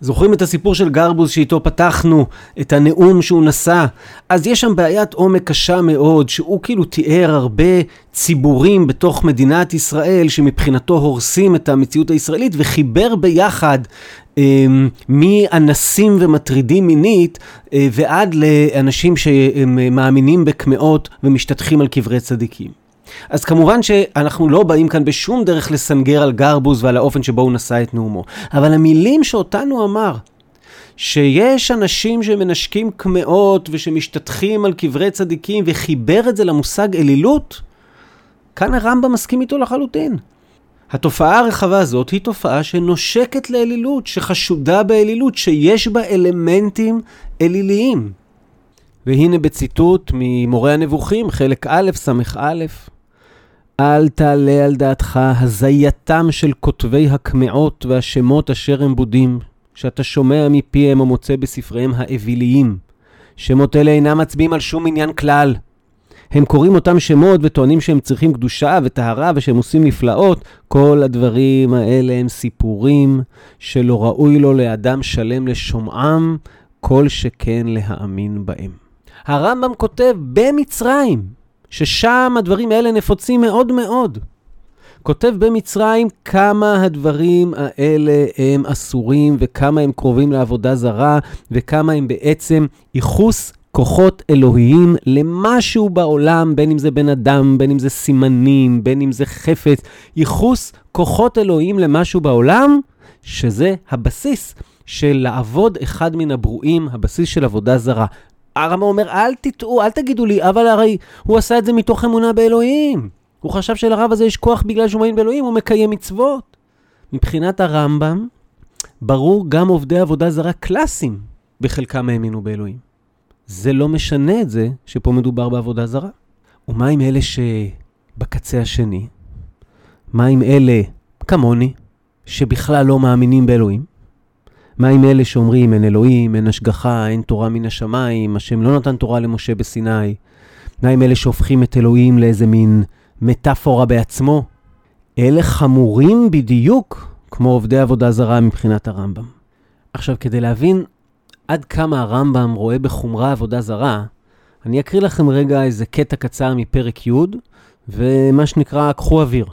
זוכרים את הסיפור של גרבוז שאיתו פתחנו, את הנאום שהוא נשא? אז יש שם בעיית עומק קשה מאוד, שהוא כאילו תיאר הרבה ציבורים בתוך מדינת ישראל שמבחינתו הורסים את המציאות הישראלית, וחיבר ביחד אה, מאנסים ומטרידים מינית אה, ועד לאנשים שהם מאמינים בקמעות ומשתטחים על קברי צדיקים. אז כמובן שאנחנו לא באים כאן בשום דרך לסנגר על גרבוז ועל האופן שבו הוא נשא את נאומו. אבל המילים שאותנו אמר, שיש אנשים שמנשקים קמעות ושמשתטחים על קברי צדיקים וחיבר את זה למושג אלילות, כאן הרמב"ם מסכים איתו לחלוטין. התופעה הרחבה הזאת היא תופעה שנושקת לאלילות, שחשודה באלילות, שיש בה אלמנטים אליליים. והנה בציטוט ממורה הנבוכים, חלק א', ס"א: אל תעלה על דעתך הזייתם של כותבי הקמעות והשמות אשר הם בודים, שאתה שומע מפיהם ומוצא בספריהם האוויליים. שמות אלה אינם מצביעים על שום עניין כלל. הם קוראים אותם שמות וטוענים שהם צריכים קדושה וטהרה ושהם עושים נפלאות. כל הדברים האלה הם סיפורים שלא ראוי לו לאדם שלם לשומעם, כל שכן להאמין בהם. הרמב"ם כותב במצרים, ששם הדברים האלה נפוצים מאוד מאוד. כותב במצרים כמה הדברים האלה הם אסורים וכמה הם קרובים לעבודה זרה וכמה הם בעצם ייחוס כוחות אלוהיים למשהו בעולם, בין אם זה בן אדם, בין אם זה סימנים, בין אם זה חפץ, ייחוס כוחות אלוהיים למשהו בעולם, שזה הבסיס של לעבוד אחד מן הברואים, הבסיס של עבודה זרה. הרמב"ם אומר, אל תטעו, אל תגידו לי, אבל הרי הוא עשה את זה מתוך אמונה באלוהים. הוא חשב שלרב הזה יש כוח בגלל שהוא מאמין באלוהים, הוא מקיים מצוות. מבחינת הרמב"ם, ברור גם עובדי עבודה זרה קלאסיים, בחלקם האמינו באלוהים. זה לא משנה את זה שפה מדובר בעבודה זרה. ומה עם אלה שבקצה השני? מה עם אלה, כמוני, שבכלל לא מאמינים באלוהים? מה עם אלה שאומרים אין אלוהים, אין השגחה, אין תורה מן השמיים, השם לא נתן תורה למשה בסיני? מה עם אלה שהופכים את אלוהים לאיזה מין מטאפורה בעצמו? אלה חמורים בדיוק כמו עובדי עבודה זרה מבחינת הרמב"ם. עכשיו, כדי להבין עד כמה הרמב"ם רואה בחומרה עבודה זרה, אני אקריא לכם רגע איזה קטע קצר מפרק י', ומה שנקרא, קחו אוויר.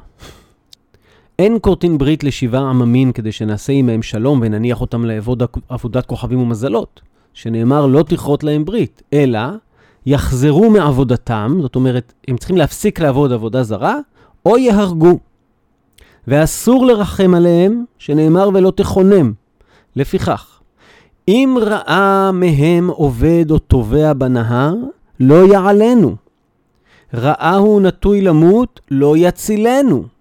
אין כורתין ברית לשבעה עממין כדי שנעשה עמהם שלום ונניח אותם לעבוד עבודת כוכבים ומזלות, שנאמר לא תכרות להם ברית, אלא יחזרו מעבודתם, זאת אומרת, הם צריכים להפסיק לעבוד עבודה זרה, או יהרגו. ואסור לרחם עליהם, שנאמר ולא תכונם. לפיכך, אם ראה מהם עובד או תובע בנהר, לא יעלנו. ראהו נטוי למות, לא יצילנו.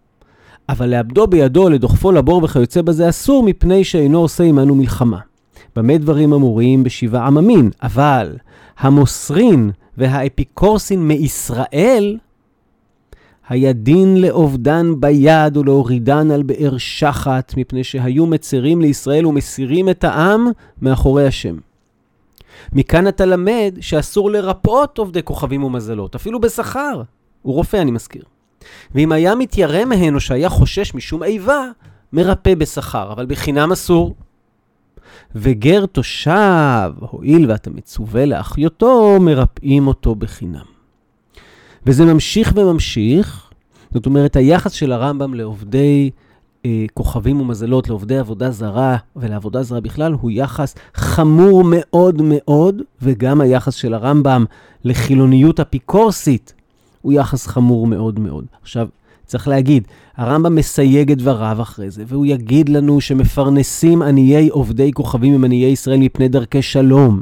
אבל לאבדו בידו, לדוחפו לבור וכיוצא בזה אסור, מפני שאינו עושה עמנו מלחמה. במה דברים אמורים בשבעה עממין, אבל המוסרין והאפיקורסין מישראל, היה דין לאובדן ביד ולהורידן על באר שחת, מפני שהיו מצרים לישראל ומסירים את העם מאחורי השם. מכאן אתה למד שאסור לרפאות עובדי כוכבים ומזלות, אפילו בשכר. הוא רופא, אני מזכיר. ואם היה מתיירא מהן או שהיה חושש משום איבה, מרפא בשכר, אבל בחינם אסור. וגר תושב, הואיל ואתה מצווה לאחיותו, מרפאים אותו בחינם. וזה ממשיך וממשיך, זאת אומרת, היחס של הרמב"ם לעובדי אה, כוכבים ומזלות, לעובדי עבודה זרה ולעבודה זרה בכלל, הוא יחס חמור מאוד מאוד, וגם היחס של הרמב"ם לחילוניות אפיקורסית הוא יחס חמור מאוד מאוד. עכשיו, צריך להגיד, הרמב"ם מסייג את דבריו אחרי זה, והוא יגיד לנו שמפרנסים עניי עובדי כוכבים הם עניי ישראל מפני דרכי שלום.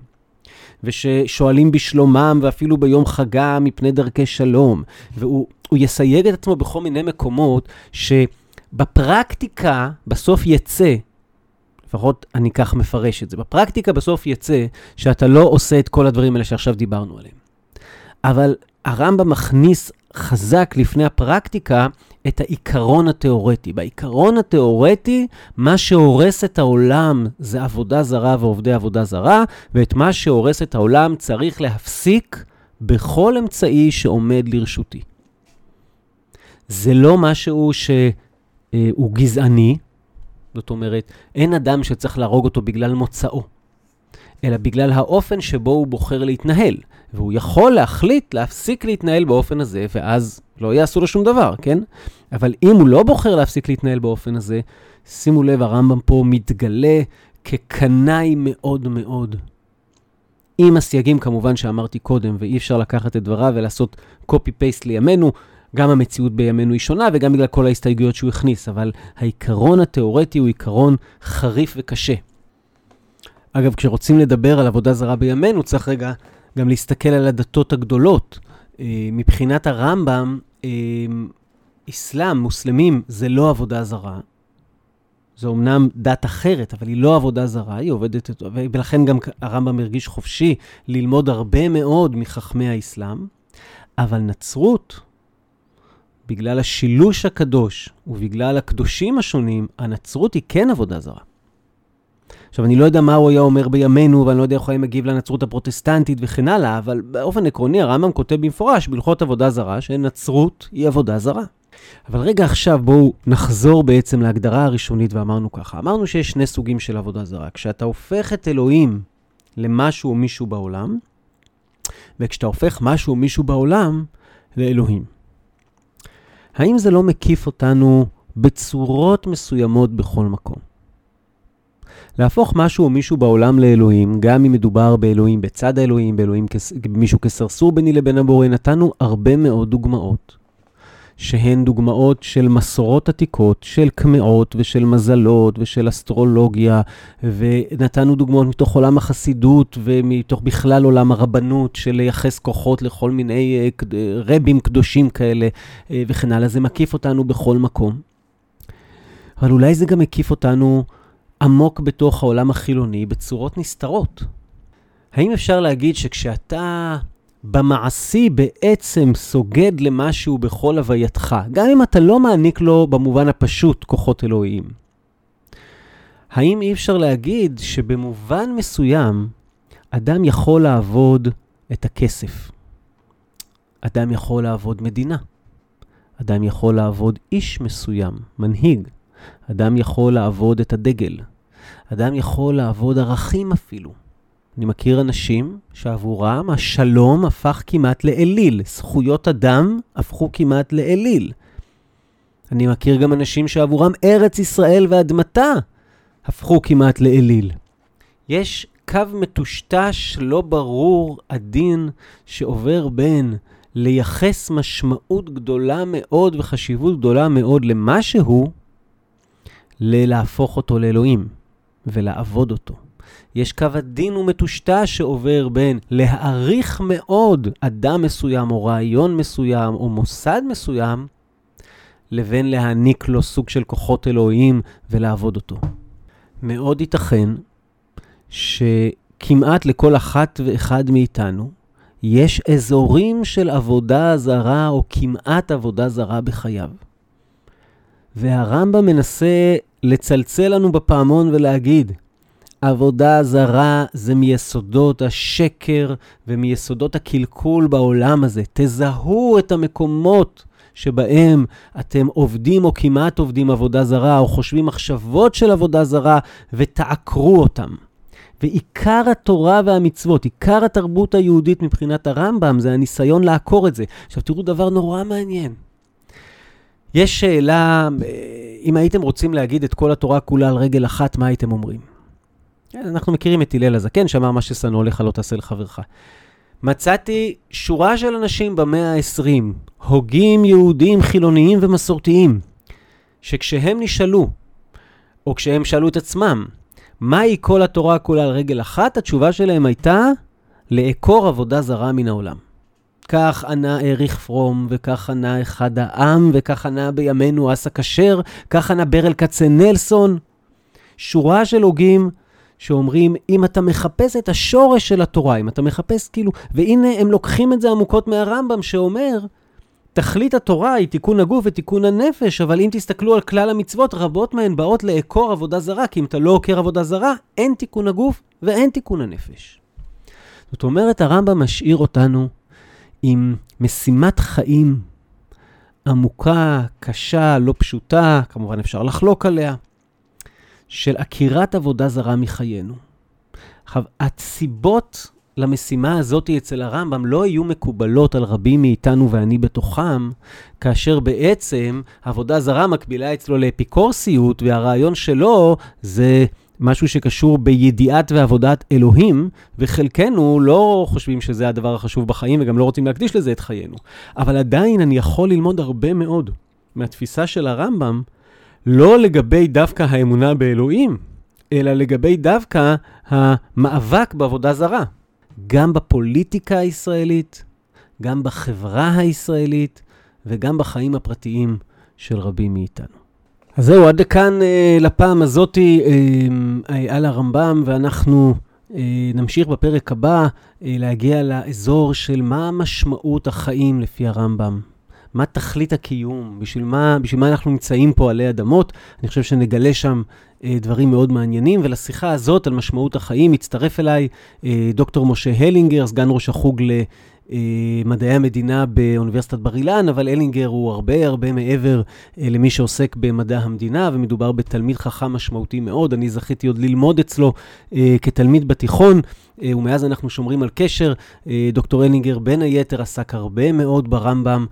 וששואלים בשלומם, ואפילו ביום חגה מפני דרכי שלום. והוא יסייג את עצמו בכל מיני מקומות, שבפרקטיקה בסוף יצא, לפחות אני כך מפרש את זה, בפרקטיקה בסוף יצא שאתה לא עושה את כל הדברים האלה שעכשיו דיברנו עליהם. אבל הרמב"ם מכניס חזק לפני הפרקטיקה את העיקרון התיאורטי. בעיקרון התיאורטי, מה שהורס את העולם זה עבודה זרה ועובדי עבודה זרה, ואת מה שהורס את העולם צריך להפסיק בכל אמצעי שעומד לרשותי. זה לא משהו שהוא גזעני, זאת אומרת, אין אדם שצריך להרוג אותו בגלל מוצאו, אלא בגלל האופן שבו הוא בוחר להתנהל. והוא יכול להחליט להפסיק להתנהל באופן הזה, ואז לא יעשו לו שום דבר, כן? אבל אם הוא לא בוחר להפסיק להתנהל באופן הזה, שימו לב, הרמב"ם פה מתגלה כקנאי מאוד מאוד. עם הסייגים כמובן שאמרתי קודם, ואי אפשר לקחת את דבריו ולעשות copy-paste לימינו, גם המציאות בימינו היא שונה וגם בגלל כל ההסתייגויות שהוא הכניס, אבל העיקרון התיאורטי הוא עיקרון חריף וקשה. אגב, כשרוצים לדבר על עבודה זרה בימינו, צריך רגע גם להסתכל על הדתות הגדולות. אה, מבחינת הרמב"ם, אה, אסלאם, מוסלמים, זה לא עבודה זרה. זו אמנם דת אחרת, אבל היא לא עבודה זרה, היא עובדת, ולכן גם הרמב"ם הרגיש חופשי ללמוד הרבה מאוד מחכמי האסלאם. אבל נצרות, בגלל השילוש הקדוש ובגלל הקדושים השונים, הנצרות היא כן עבודה זרה. עכשיו, אני לא יודע מה הוא היה אומר בימינו, ואני לא יודע איך הוא היה מגיב לנצרות הפרוטסטנטית וכן הלאה, אבל באופן עקרוני הרמב"ם כותב במפורש בהלכות עבודה זרה, שנצרות היא עבודה זרה. אבל רגע עכשיו בואו נחזור בעצם להגדרה הראשונית ואמרנו ככה. אמרנו שיש שני סוגים של עבודה זרה. כשאתה הופך את אלוהים למשהו או מישהו בעולם, וכשאתה הופך משהו או מישהו בעולם לאלוהים. האם זה לא מקיף אותנו בצורות מסוימות בכל מקום? להפוך משהו או מישהו בעולם לאלוהים, גם אם מדובר באלוהים בצד האלוהים, באלוהים כס... מישהו כסרסור ביני לבין הבורא, נתנו הרבה מאוד דוגמאות, שהן דוגמאות של מסורות עתיקות, של קמעות ושל מזלות ושל אסטרולוגיה, ונתנו דוגמאות מתוך עולם החסידות ומתוך בכלל עולם הרבנות, של לייחס כוחות לכל מיני uh, רבים קדושים כאלה uh, וכן הלאה. זה מקיף אותנו בכל מקום. אבל אולי זה גם מקיף אותנו עמוק בתוך העולם החילוני בצורות נסתרות. האם אפשר להגיד שכשאתה במעשי בעצם סוגד למשהו בכל הווייתך, גם אם אתה לא מעניק לו במובן הפשוט כוחות אלוהיים, האם אי אפשר להגיד שבמובן מסוים אדם יכול לעבוד את הכסף? אדם יכול לעבוד מדינה. אדם יכול לעבוד איש מסוים, מנהיג. אדם יכול לעבוד את הדגל. אדם יכול לעבוד ערכים אפילו. אני מכיר אנשים שעבורם השלום הפך כמעט לאליל, זכויות אדם הפכו כמעט לאליל. אני מכיר גם אנשים שעבורם ארץ ישראל ואדמתה הפכו כמעט לאליל. יש קו מטושטש, לא ברור, עדין, שעובר בין לייחס משמעות גדולה מאוד וחשיבות גדולה מאוד למשהו, ללהפוך אותו לאלוהים ולעבוד אותו. יש קו עדין ומטושטש שעובר בין להעריך מאוד אדם מסוים או רעיון מסוים או מוסד מסוים, לבין להעניק לו סוג של כוחות אלוהים ולעבוד אותו. מאוד ייתכן שכמעט לכל אחת ואחד מאיתנו יש אזורים של עבודה זרה או כמעט עבודה זרה בחייו. והרמב"ם מנסה לצלצל לנו בפעמון ולהגיד, עבודה זרה זה מיסודות השקר ומיסודות הקלקול בעולם הזה. תזהו את המקומות שבהם אתם עובדים או כמעט עובדים עבודה זרה, או חושבים מחשבות של עבודה זרה, ותעקרו אותם. ועיקר התורה והמצוות, עיקר התרבות היהודית מבחינת הרמב"ם, זה הניסיון לעקור את זה. עכשיו תראו דבר נורא מעניין. יש שאלה, אם הייתם רוצים להגיד את כל התורה כולה על רגל אחת, מה הייתם אומרים? כן, אנחנו מכירים את הלל הזקן, שאמר מה ששנוא לך לא תעשה לחברך. מצאתי שורה של אנשים במאה ה-20, הוגים יהודים חילוניים ומסורתיים, שכשהם נשאלו, או כשהם שאלו את עצמם, מהי כל התורה כולה על רגל אחת? התשובה שלהם הייתה לעקור עבודה זרה מן העולם. כך ענה אריך פרום, וכך ענה אחד העם, וכך ענה בימינו אסא כשר, כך ענה ברל כצנלסון. שורה של הוגים שאומרים, אם אתה מחפש את השורש של התורה, אם אתה מחפש כאילו, והנה הם לוקחים את זה עמוקות מהרמב"ם שאומר, תכלית התורה היא תיקון הגוף ותיקון הנפש, אבל אם תסתכלו על כלל המצוות, רבות מהן באות לעקור עבודה זרה, כי אם אתה לא עוקר עבודה זרה, אין תיקון הגוף ואין תיקון הנפש. זאת אומרת, הרמב"ם משאיר אותנו עם משימת חיים עמוקה, קשה, לא פשוטה, כמובן אפשר לחלוק עליה, של עקירת עבודה זרה מחיינו. עכשיו, הסיבות למשימה הזאת אצל הרמב"ם לא יהיו מקובלות על רבים מאיתנו ואני בתוכם, כאשר בעצם עבודה זרה מקבילה אצלו לאפיקורסיות, והרעיון שלו זה משהו שקשור בידיעת ועבודת אלוהים, וחלקנו לא חושבים שזה הדבר החשוב בחיים וגם לא רוצים להקדיש לזה את חיינו. אבל עדיין אני יכול ללמוד הרבה מאוד מהתפיסה של הרמב"ם, לא לגבי דווקא האמונה באלוהים, אלא לגבי דווקא המאבק בעבודה זרה. גם בפוליטיקה הישראלית, גם בחברה הישראלית וגם בחיים הפרטיים של רבים מאיתנו. אז זהו, עד כאן אה, לפעם הזאתי אה, על הרמב"ם, ואנחנו אה, נמשיך בפרק הבא אה, להגיע לאזור של מה משמעות החיים לפי הרמב"ם. מה תכלית הקיום, בשביל מה, בשביל מה אנחנו נמצאים פה עלי אדמות. אני חושב שנגלה שם אה, דברים מאוד מעניינים, ולשיחה הזאת על משמעות החיים הצטרף אליי אה, דוקטור משה הלינגר, סגן ראש החוג ל... אה, מדעי המדינה באוניברסיטת בר אילן, אבל אלינגר הוא הרבה הרבה מעבר אה, למי שעוסק במדע המדינה, ומדובר בתלמיד חכם משמעותי מאוד. אני זכיתי עוד ללמוד אצלו אה, כתלמיד בתיכון, ומאז אנחנו שומרים על קשר. דוקטור אלינגר בין היתר עסק הרבה מאוד ברמב"ם,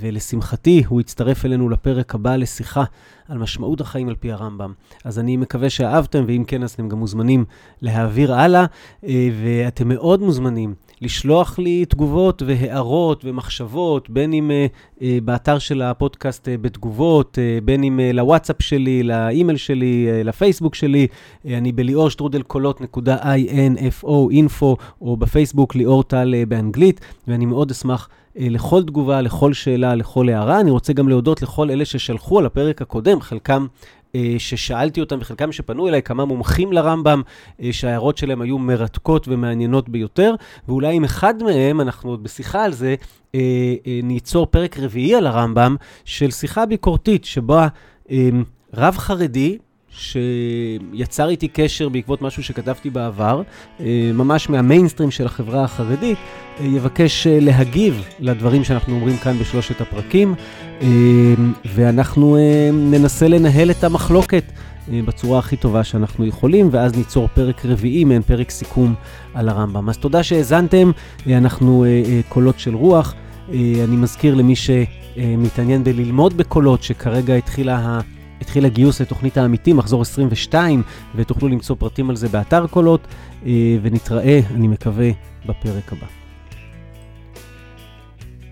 ולשמחתי הוא הצטרף אלינו לפרק הבא לשיחה על משמעות החיים על פי הרמב"ם. אז אני מקווה שאהבתם, ואם כן, אז אתם גם מוזמנים להעביר הלאה, ואתם מאוד מוזמנים. לשלוח לי תגובות והערות ומחשבות, בין אם uh, uh, באתר של הפודקאסט uh, בתגובות, בין אם לוואטסאפ שלי, לאימייל שלי, לפייסבוק שלי. אני בליאור שטרודל קולות נקודה info, info, או בפייסבוק ליאור טל באנגלית, ואני מאוד אשמח לכל תגובה, לכל שאלה, לכל הערה. אני רוצה גם להודות לכל אלה ששלחו על הפרק הקודם, חלקם ששאלתי אותם, וחלקם שפנו אליי, כמה מומחים לרמב"ם, שההערות שלהם היו מרתקות ומעניינות ביותר, ואולי עם אחד מהם, אנחנו עוד בשיחה על זה, ניצור פרק רביעי על הרמב"ם, של שיחה ביקורתית, שבה רב חרדי, שיצר איתי קשר בעקבות משהו שכתבתי בעבר, אה, ממש מהמיינסטרים של החברה החרדית, אה, יבקש אה, להגיב לדברים שאנחנו אומרים כאן בשלושת הפרקים, ואנחנו ננסה לנהל את המחלוקת בצורה הכי טובה שאנחנו יכולים, ואז ניצור פרק רביעי, מעין פרק סיכום על הרמב"ם. אז תודה שהאזנתם, אנחנו קולות של רוח. אני מזכיר למי שמתעניין בללמוד בקולות, שכרגע התחילה ה... התחיל הגיוס לתוכנית העמיתים, מחזור 22, ותוכלו למצוא פרטים על זה באתר קולות, אה, ונתראה, אני מקווה, בפרק הבא.